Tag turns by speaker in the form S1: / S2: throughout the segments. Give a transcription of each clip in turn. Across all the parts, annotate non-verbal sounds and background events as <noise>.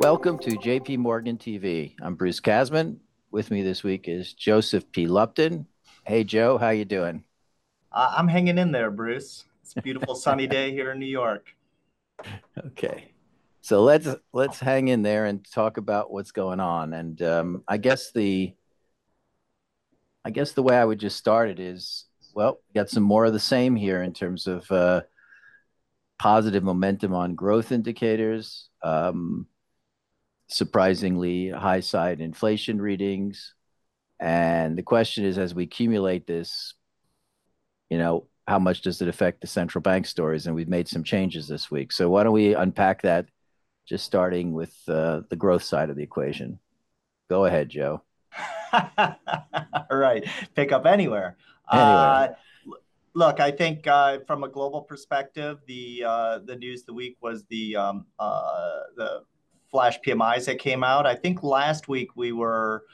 S1: Welcome to JP Morgan TV. I'm Bruce Kasman. With me this week is Joseph P. Lupton. Hey, Joe, how you doing?
S2: Uh, I'm hanging in there, Bruce. It's a beautiful sunny day here in New York. <laughs>
S1: Okay, so let's let's hang in there and talk about what's going on. And um, I guess the I guess the way I would just start it is well, got some more of the same here in terms of uh, positive momentum on growth indicators. Um, surprisingly high side inflation readings. And the question is, as we accumulate this, you know, how much does it affect the central bank stories? And we've made some changes this week. So why don't we unpack that, just starting with uh, the growth side of the equation? Go ahead, Joe. <laughs>
S2: All right, pick up anywhere.
S1: Anywhere.
S2: Uh, look, I think uh, from a global perspective, the uh, the news of the week was the um, uh, the flash PMIs that came out. I think last week we were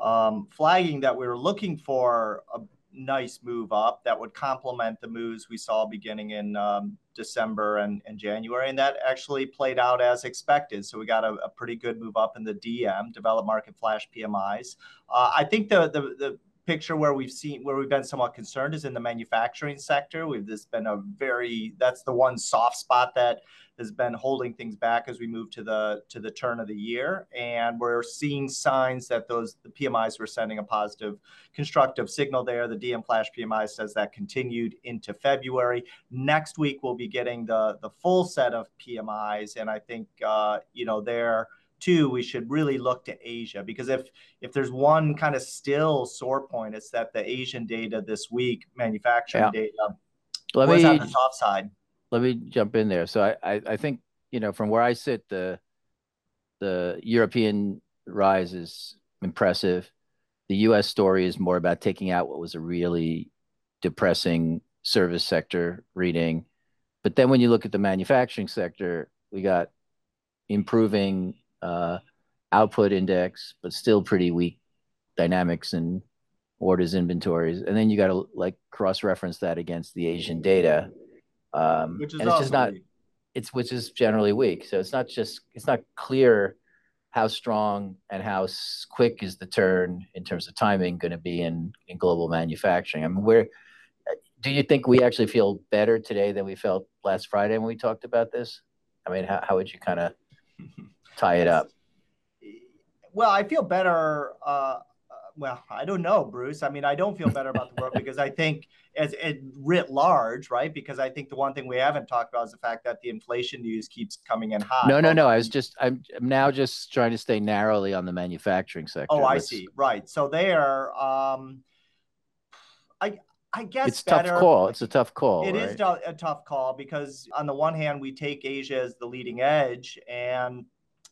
S2: um, flagging that we were looking for a nice move up that would complement the moves we saw beginning in um, December and, and, January. And that actually played out as expected. So we got a, a pretty good move up in the DM, developed market flash PMIs. Uh, I think the, the, the picture where we've seen where we've been somewhat concerned is in the manufacturing sector. We've this been a very that's the one soft spot that has been holding things back as we move to the to the turn of the year, and we're seeing signs that those the PMIs were sending a positive, constructive signal there. The DM Flash PMI says that continued into February. Next week we'll be getting the the full set of PMIs, and I think uh, you know they're two, we should really look to Asia because if if there's one kind of still sore point, it's that the Asian data this week, manufacturing yeah. data, let was me, on the top side.
S1: Let me jump in there. So I, I, I think you know from where I sit, the the European rise is impressive. The U.S. story is more about taking out what was a really depressing service sector reading. But then when you look at the manufacturing sector, we got improving uh, output index, but still pretty weak dynamics and orders inventories. And then you got to like cross-reference that against the Asian data.
S2: Um, which is and it's just not, weak.
S1: it's which is generally weak. So it's not just it's not clear how strong and how quick is the turn in terms of timing going to be in in global manufacturing. I mean, where do you think we actually feel better today than we felt last Friday when we talked about this? I mean, how, how would you kind of <laughs> tie it up?
S2: Well, I feel better. Uh, well, I don't know, Bruce. I mean, I don't feel better about the world <laughs> because I think, as it writ large, right? Because I think the one thing we haven't talked about is the fact that the inflation news keeps coming in hot.
S1: No, no, no. I was just, I'm, I'm now just trying to stay narrowly on the manufacturing sector.
S2: Oh, I see. Right. So there, um, I, I guess
S1: it's
S2: better.
S1: tough call. It's a tough call.
S2: It
S1: right?
S2: is a tough call because on the one hand, we take Asia as the leading edge, and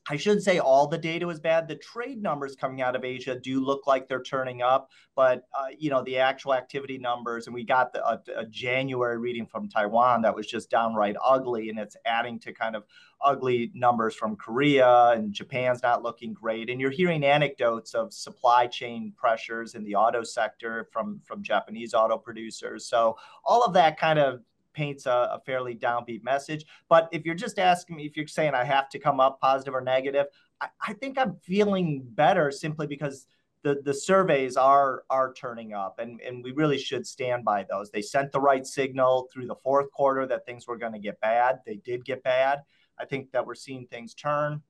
S2: I shouldn't say all the data was bad. The trade numbers coming out of Asia do look like they're turning up, but uh, you know the actual activity numbers, and we got the, a, a, January reading from Taiwan that was just downright ugly, and it's adding to kind of ugly numbers from Korea and Japan's not looking great. And you're hearing anecdotes of supply chain pressures in the auto sector from from Japanese auto producers. So all of that kind of paints a, a, fairly downbeat message. But if you're just asking me, if you're saying I have to come up positive or negative, I, I think I'm feeling better simply because the, the surveys are are turning up and, and we really should stand by those. They sent the right signal through the fourth quarter that things were going to get bad. They did get bad. I think that we're seeing things turn.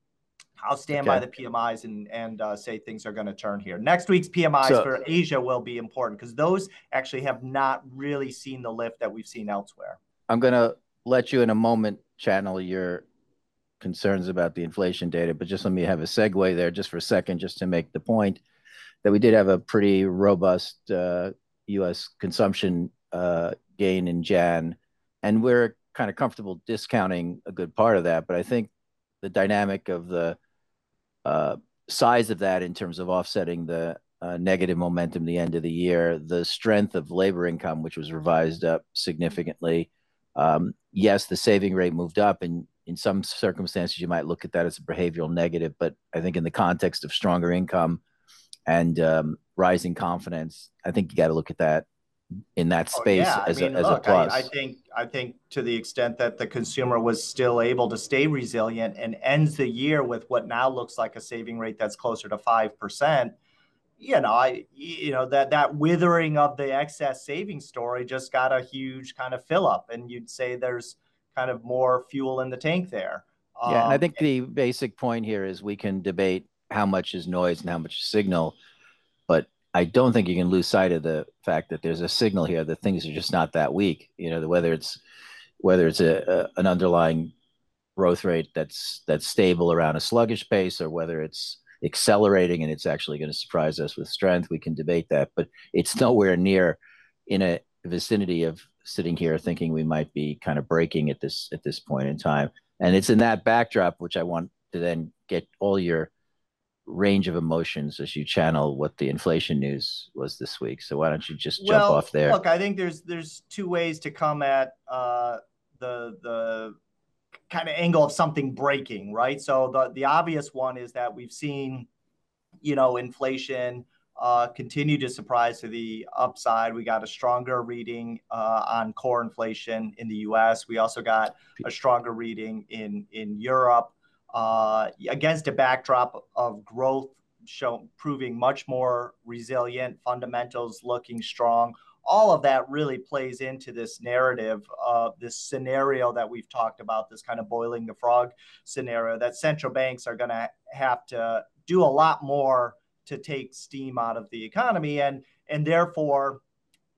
S2: I'll stand okay. by the PMIs and and uh, say things are going to turn here. Next week's PMIs so, for Asia will be important because those actually have not really seen the lift that we've seen elsewhere.
S1: I'm going to let you in a moment channel your concerns about the inflation data, but just let me have a segue there just for a second, just to make the point that we did have a pretty robust uh, U.S. consumption uh, gain in Jan, and we're kind of comfortable discounting a good part of that. But I think the dynamic of the uh, size of that in terms of offsetting the uh, negative momentum the end of the year, the strength of labor income, which was revised up significantly. Um, yes, the saving rate moved up, and in some circumstances, you might look at that as a behavioral negative. But I think in the context of stronger income and um, rising confidence, I think you got to look at that in that space
S2: Oh, yeah. I
S1: as
S2: mean,
S1: a as a plus.
S2: I think I think to the extent that the consumer was still able to stay resilient and ends the year with what now looks like a saving rate that's closer to 5%, you know, I you know that that withering of the excess savings story just got a huge kind of fill up, and you'd say there's kind of more fuel in the tank there.
S1: Yeah, and I
S2: Um,
S1: think the basic point here is we can debate how much is noise and how much is signal, I don't think you can lose sight of the fact that there's a signal here that things are just not that weak. You know, whether it's whether it's a, a an underlying growth rate that's that's stable around a sluggish pace or whether it's accelerating and it's actually going to surprise us with strength, we can debate that. But it's nowhere near in a vicinity of sitting here thinking we might be kind of breaking at this at this point in time. And it's in that backdrop which I want to then get all your range of emotions as you channel what the inflation news was this week. So why don't you just jump
S2: well,
S1: off there?
S2: look, I think there's there's two ways to come at uh, the the kind of angle of something breaking, right? So the the obvious one is that we've seen, you know, inflation uh, continue to surprise to the upside. We got a stronger reading uh, on core inflation in the U.S. We also got a stronger reading in in Europe uh, against a backdrop of growth show proving much more resilient, fundamentals looking strong all of that really plays into this narrative, uh, this scenario that we've talked about, this kind of boiling the frog scenario, that central banks are going to have to do a lot more to take steam out of the economy. And, and therefore,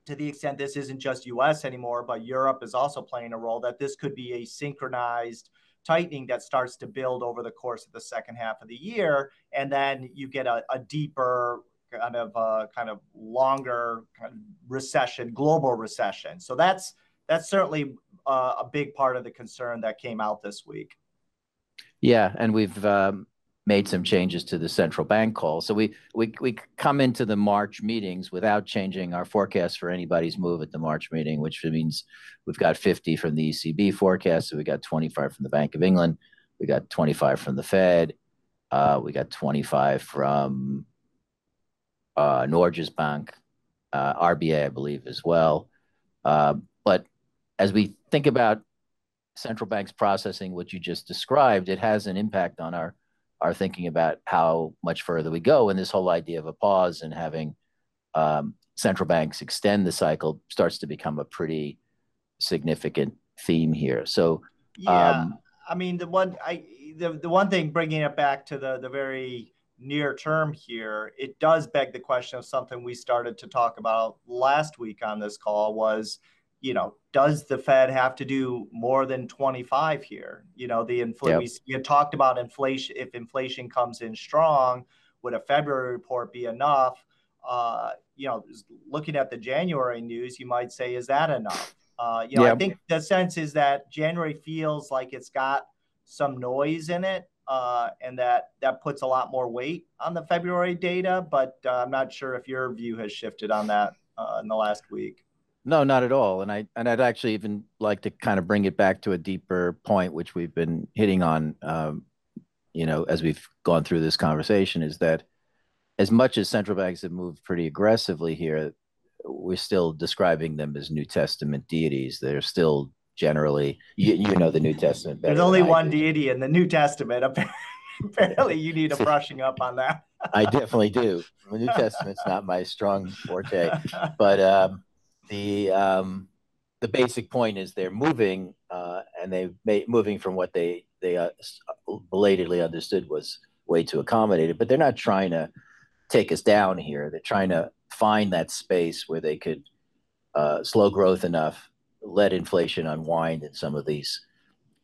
S2: to the extent this isn't just US anymore, but Europe is also playing a role, that this could be a synchronized tightening that starts to build over the course of the second half of the year. And then you get a, a deeper kind of uh, kind of longer kind of recession, global recession. So that's that's certainly uh, a big part of the concern that came out this week.
S1: Yeah, and we've um, made some changes to the central bank call. So we we we come into the March meetings without changing our forecast for anybody's move at the March meeting, which means we've got 50 from the ECB forecast, so we got 25 from the Bank of England, we got 25 from the Fed, uh, we got 25 from uh, Norges Bank, uh, RBA, I believe, as well. Uh, but as we think about central banks processing what you just described, it has an impact on our our thinking about how much further we go. And this whole idea of a pause and having um, central banks extend the cycle starts to become a pretty significant theme here. So
S2: yeah, um, I mean the one I the, the one thing bringing it back to the the very near term here, it does beg the question of something we started to talk about last week on this call was, you know, does the Fed have to do more than 25 here? You know, the inflation, yep. we had talked about inflation, if inflation comes in strong, would a February report be enough? Uh, you know, looking at the January news, you might say, is that enough? Uh, you know, yep. I think the sense is that January feels like it's got some noise in it uh, and that that puts a lot more weight on the February data. But uh, I'm not sure if your view has shifted on that uh, in the last week.
S1: No, not at all. And I and I'd actually even like to kind of bring it back to a deeper point, which we've been hitting on, um, you know, as we've gone through this conversation, is that as much as central banks have moved pretty aggressively here, we're still describing them as New Testament deities. They're still generally you, you know the new testament
S2: there's only one deity in the new testament <laughs> apparently you need a <laughs> brushing up on that
S1: i definitely do the new testament's not my strong forte but um, the um, the basic point is they're moving uh, and they may moving from what they they uh, belatedly understood was way too accommodated but they're not trying to take us down here they're trying to find that space where they could uh, slow growth enough let inflation unwind in some of these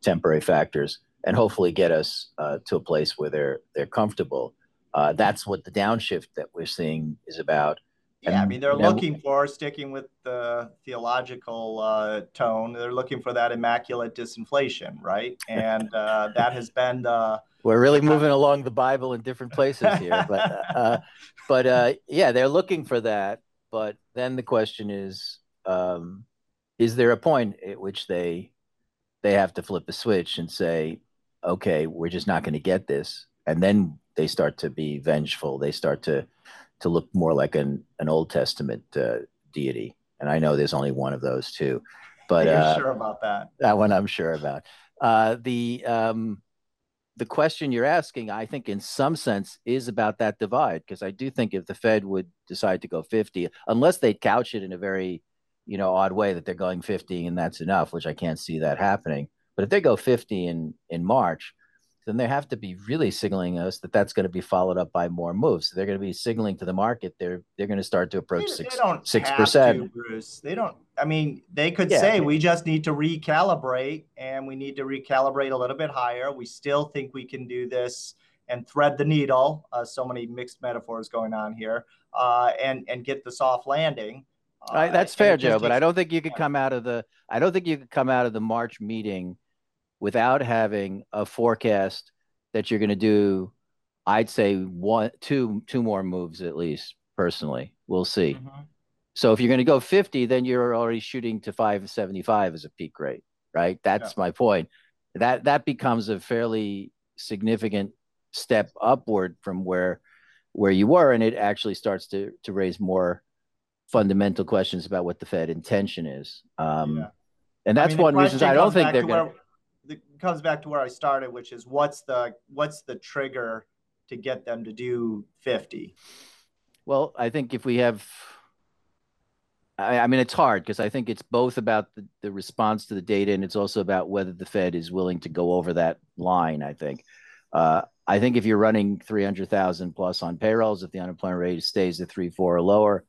S1: temporary factors and hopefully get us uh, to a place where they're they're comfortable. Uh, that's what the downshift that we're seeing is about.
S2: Yeah, I mean they're you know, looking for sticking with the theological uh, tone. They're looking for that immaculate disinflation, right? And uh, that has been the. <laughs>
S1: We're really moving along the Bible in different places here, but <laughs> uh, but uh, yeah, they're looking for that. But then the question is, um, is there a point at which they they have to flip a switch and say, okay, we're just not going to get this, and then they start to be vengeful. They start to to look more like an an Old Testament uh, deity. and I know there's only one of those too. But
S2: You're
S1: uh,
S2: sure about that?
S1: that one I'm sure about. Uh, the um, the question you're asking, I think, in some sense, is about that divide because I do think if the Fed would decide to go 50, unless they couch it in a very, you know, odd way that they're going 50 and that's enough, which I can't see that happening. But if they go 50 in in March, then they have to be really signaling us that that's going to be followed up by more moves. So they're going to be signaling to the market they're they're going to start to approach
S2: They,
S1: six
S2: they don't
S1: six percent.
S2: Bruce. They don't. I mean, they could
S1: Yeah.
S2: say we just need to recalibrate, and we need to recalibrate a little bit higher. We still think we can do this and thread the needle. Uh, so many mixed metaphors going on here, uh, and and get the soft landing. Uh,
S1: Right, that's fair, Joe, but I don't think you could come out of the I don't think you could come out of the March meeting without having a forecast that you're going to do, I'd say one, two, two more moves at least. Personally, we'll see.
S2: Mhm.
S1: So if you're going to go 50, then you're already shooting to 575 as a peak rate, right? That's my point. That that becomes a fairly significant step upward from where where you were, and it actually starts to to raise more fundamental questions about what the Fed intention is. Um,
S2: Yeah.
S1: And
S2: I
S1: that's
S2: mean,
S1: one reason I don't think they're
S2: to
S1: going.
S2: It comes back to where I started, which is what's the what's the trigger to get them to do fifty?
S1: Well, I think if we have, I, I mean, it's hard because I think it's both about the, the response to the data and it's also about whether the Fed is willing to go over that line. I think. Uh, I think if you're running 300,000 plus on payrolls, if the unemployment rate stays at three, four or lower,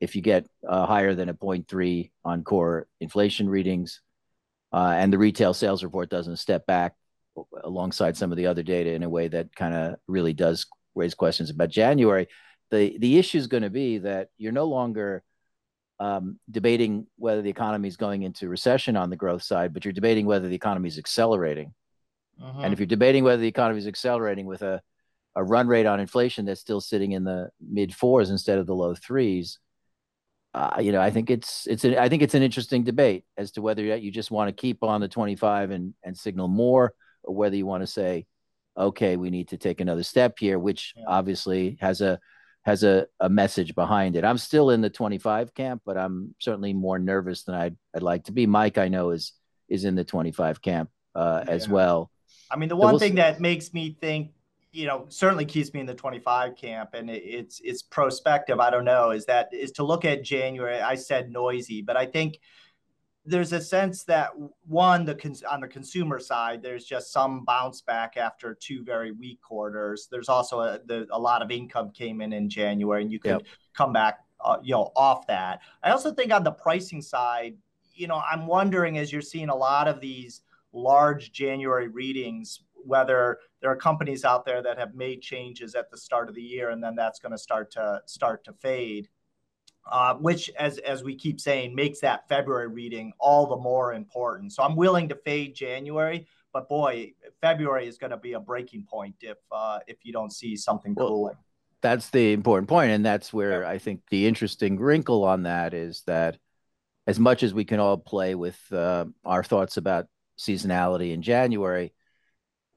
S1: if you get uh, higher than a 0.3 on core inflation readings, uh, and the retail sales report doesn't step back alongside some of the other data in a way that kind of really does raise questions about January, the the issue is going to be that you're no longer um, debating whether the economy is going into recession on the growth side, but you're debating whether the economy is accelerating.
S2: Mhm.
S1: And if you're debating whether the economy is accelerating with a, a run rate on inflation that's still sitting in the mid fours instead of the low threes, uh, you know, I think it's it's an, I think it's an interesting debate as to whether you just want to keep on the 25 and and signal more, or whether you want to say, okay, we need to take another step here, which
S2: Yeah.
S1: obviously has a has a, a message behind it. I'm still in the 25 camp, but I'm certainly more nervous than I'd I'd like to be. Mike, I know is is in the 25 camp uh, as well.
S2: I mean, the
S1: So
S2: one
S1: we'll
S2: thing
S1: see.
S2: that makes me think, you know, certainly keeps me in the 25 camp, and it, it's it's prospective. I don't know, is that is to look at January. I said noisy, but I think there's a sense that one, the cons- on the consumer side, there's just some bounce back after two very weak quarters. There's also a, the, a lot of income came in in January, and you could
S1: Yep.
S2: come back, uh, you know, off that. I also think on the pricing side, you know, I'm wondering as you're seeing a lot of these large January readings, whether there are companies out there that have made changes at the start of the year, and then that's going to start to start to fade uh, which, as as we keep saying, makes that February reading all the more important. So I'm willing to fade January, but boy, February is going to be a breaking point if uh, if you don't see something
S1: Well,
S2: cooling.
S1: That's the important point, and that's where I think the interesting wrinkle on that is that as much as we can all play with uh, our thoughts about seasonality in January,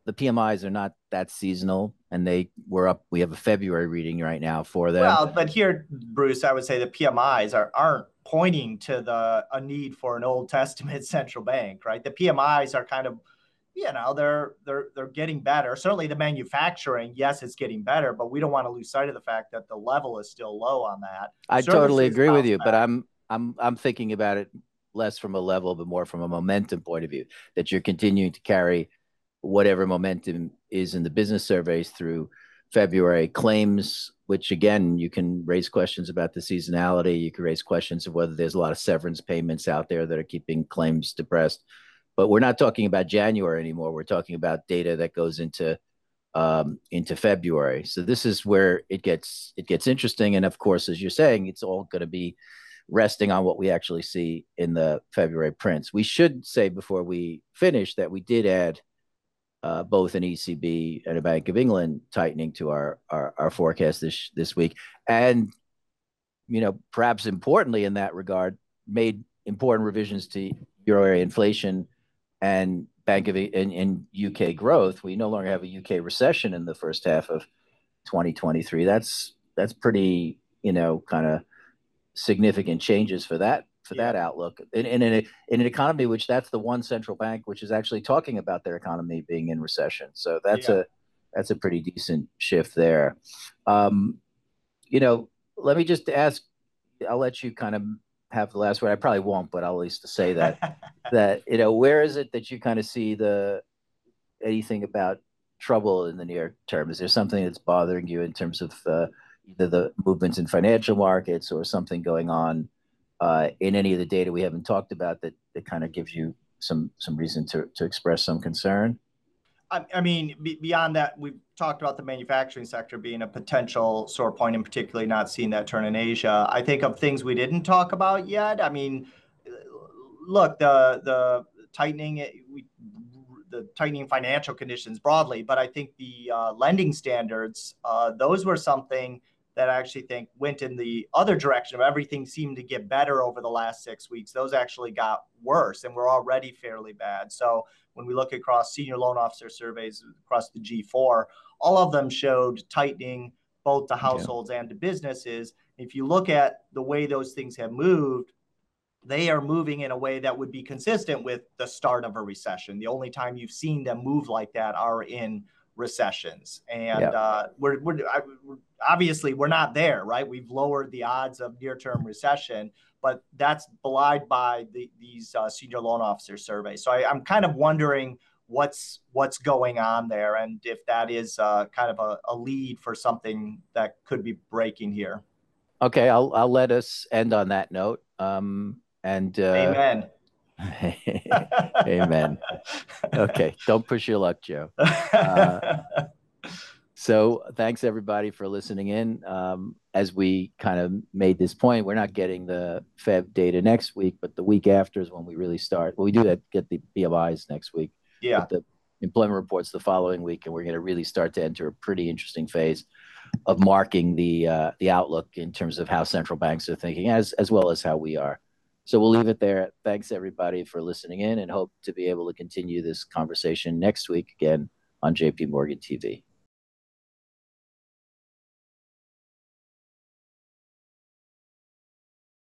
S1: the PMIs are not that seasonal, and they were up. We have a February reading right now for them.
S2: Well, but here, Bruce, I would say the PMIs are aren't pointing to the a need for an Old Testament <laughs> central bank, right? The PMIs are kind of you know they're they're they're getting better certainly the manufacturing yes it's getting better but we don't want to lose sight of the fact that the level is still low on that
S1: I totally agree with you, but. I'm I'm I'm thinking about it less from a level, but more from a momentum point of view. That you're continuing to carry whatever momentum is in the business surveys through February claims, which again you can raise questions about the seasonality. You can raise questions of whether there's a lot of severance payments out there that are keeping claims depressed. But we're not talking about January anymore. We're talking about data that goes into um, into February. So this is where it gets it gets interesting. And of course, as you're saying, it's all going to be resting on what we actually see in the February prints. We should say before we finish that we did add uh, both an ECB and a Bank of England tightening to our our, our forecast this this week, and you know perhaps importantly in that regard, made important revisions to euro area inflation and Bank of in, in UK growth. We no longer have a UK recession in the first half of 2023. That's that's pretty you know kind of significant changes for that for yeah. that outlook. In, in, in, a, in, an economy which that's the one central bank which is actually talking about their economy being in recession. So that's yeah. a that's a pretty decent shift there. Um, you know, let me just ask. I'll let you kind of have the last word. I probably won't, but I'll at least say that <laughs> that you know where is it that you kind of see the anything about trouble in the near term? Is there something that's bothering you in terms of uh, either the movements in financial markets or something going on uh, in any of the data we haven't talked about that that kind of gives you some some reason to to express some concern?
S2: I, mean, beyond that, we've talked about the manufacturing sector being a potential sore point, and particularly not seeing that turn in Asia. I think of things we didn't talk about yet. I mean, look, the the tightening, eh, we, the tightening financial conditions broadly, but I think the uh, lending standards, uh, those were something that I actually think went in the other direction of everything seemed to get better over the last six weeks. Those actually got worse and were already fairly bad. So when we look across senior loan officer surveys across the G4, all of them showed tightening both to households yeah. and to businesses. If you look at the way those things have moved, they are moving in a way that would be consistent with the start of a recession. The only time you've seen them move like that are in recessions. And yeah. uh, we're, we're, we're, obviously we're not there, right? We've lowered the odds of near-term recession, but that's belied by the, these uh, senior loan officer surveys. So I, am kind of wondering what's what's going on there, and if that is uh, kind of a, a lead for something that could be breaking here.
S1: Okay, I'll I'll let us end on that note. Um, and uh,
S2: amen. <laughs>
S1: Amen. Okay, don't push your luck, Joe. <laughs> So thanks everybody for listening in. Um, as we kind of made this point, we're not getting the Feb data next week, but the week after is when we really start. Well, we do that, get the PMIs next week.
S2: Yeah.
S1: the employment reports the following week, and we're going to really start to enter a pretty interesting phase of marking the uh, the outlook in terms of how central banks are thinking, as as well as how we are. So we'll leave it there. Thanks everybody for listening in, and hope to be able to continue this conversation next week again on JP Morgan TV.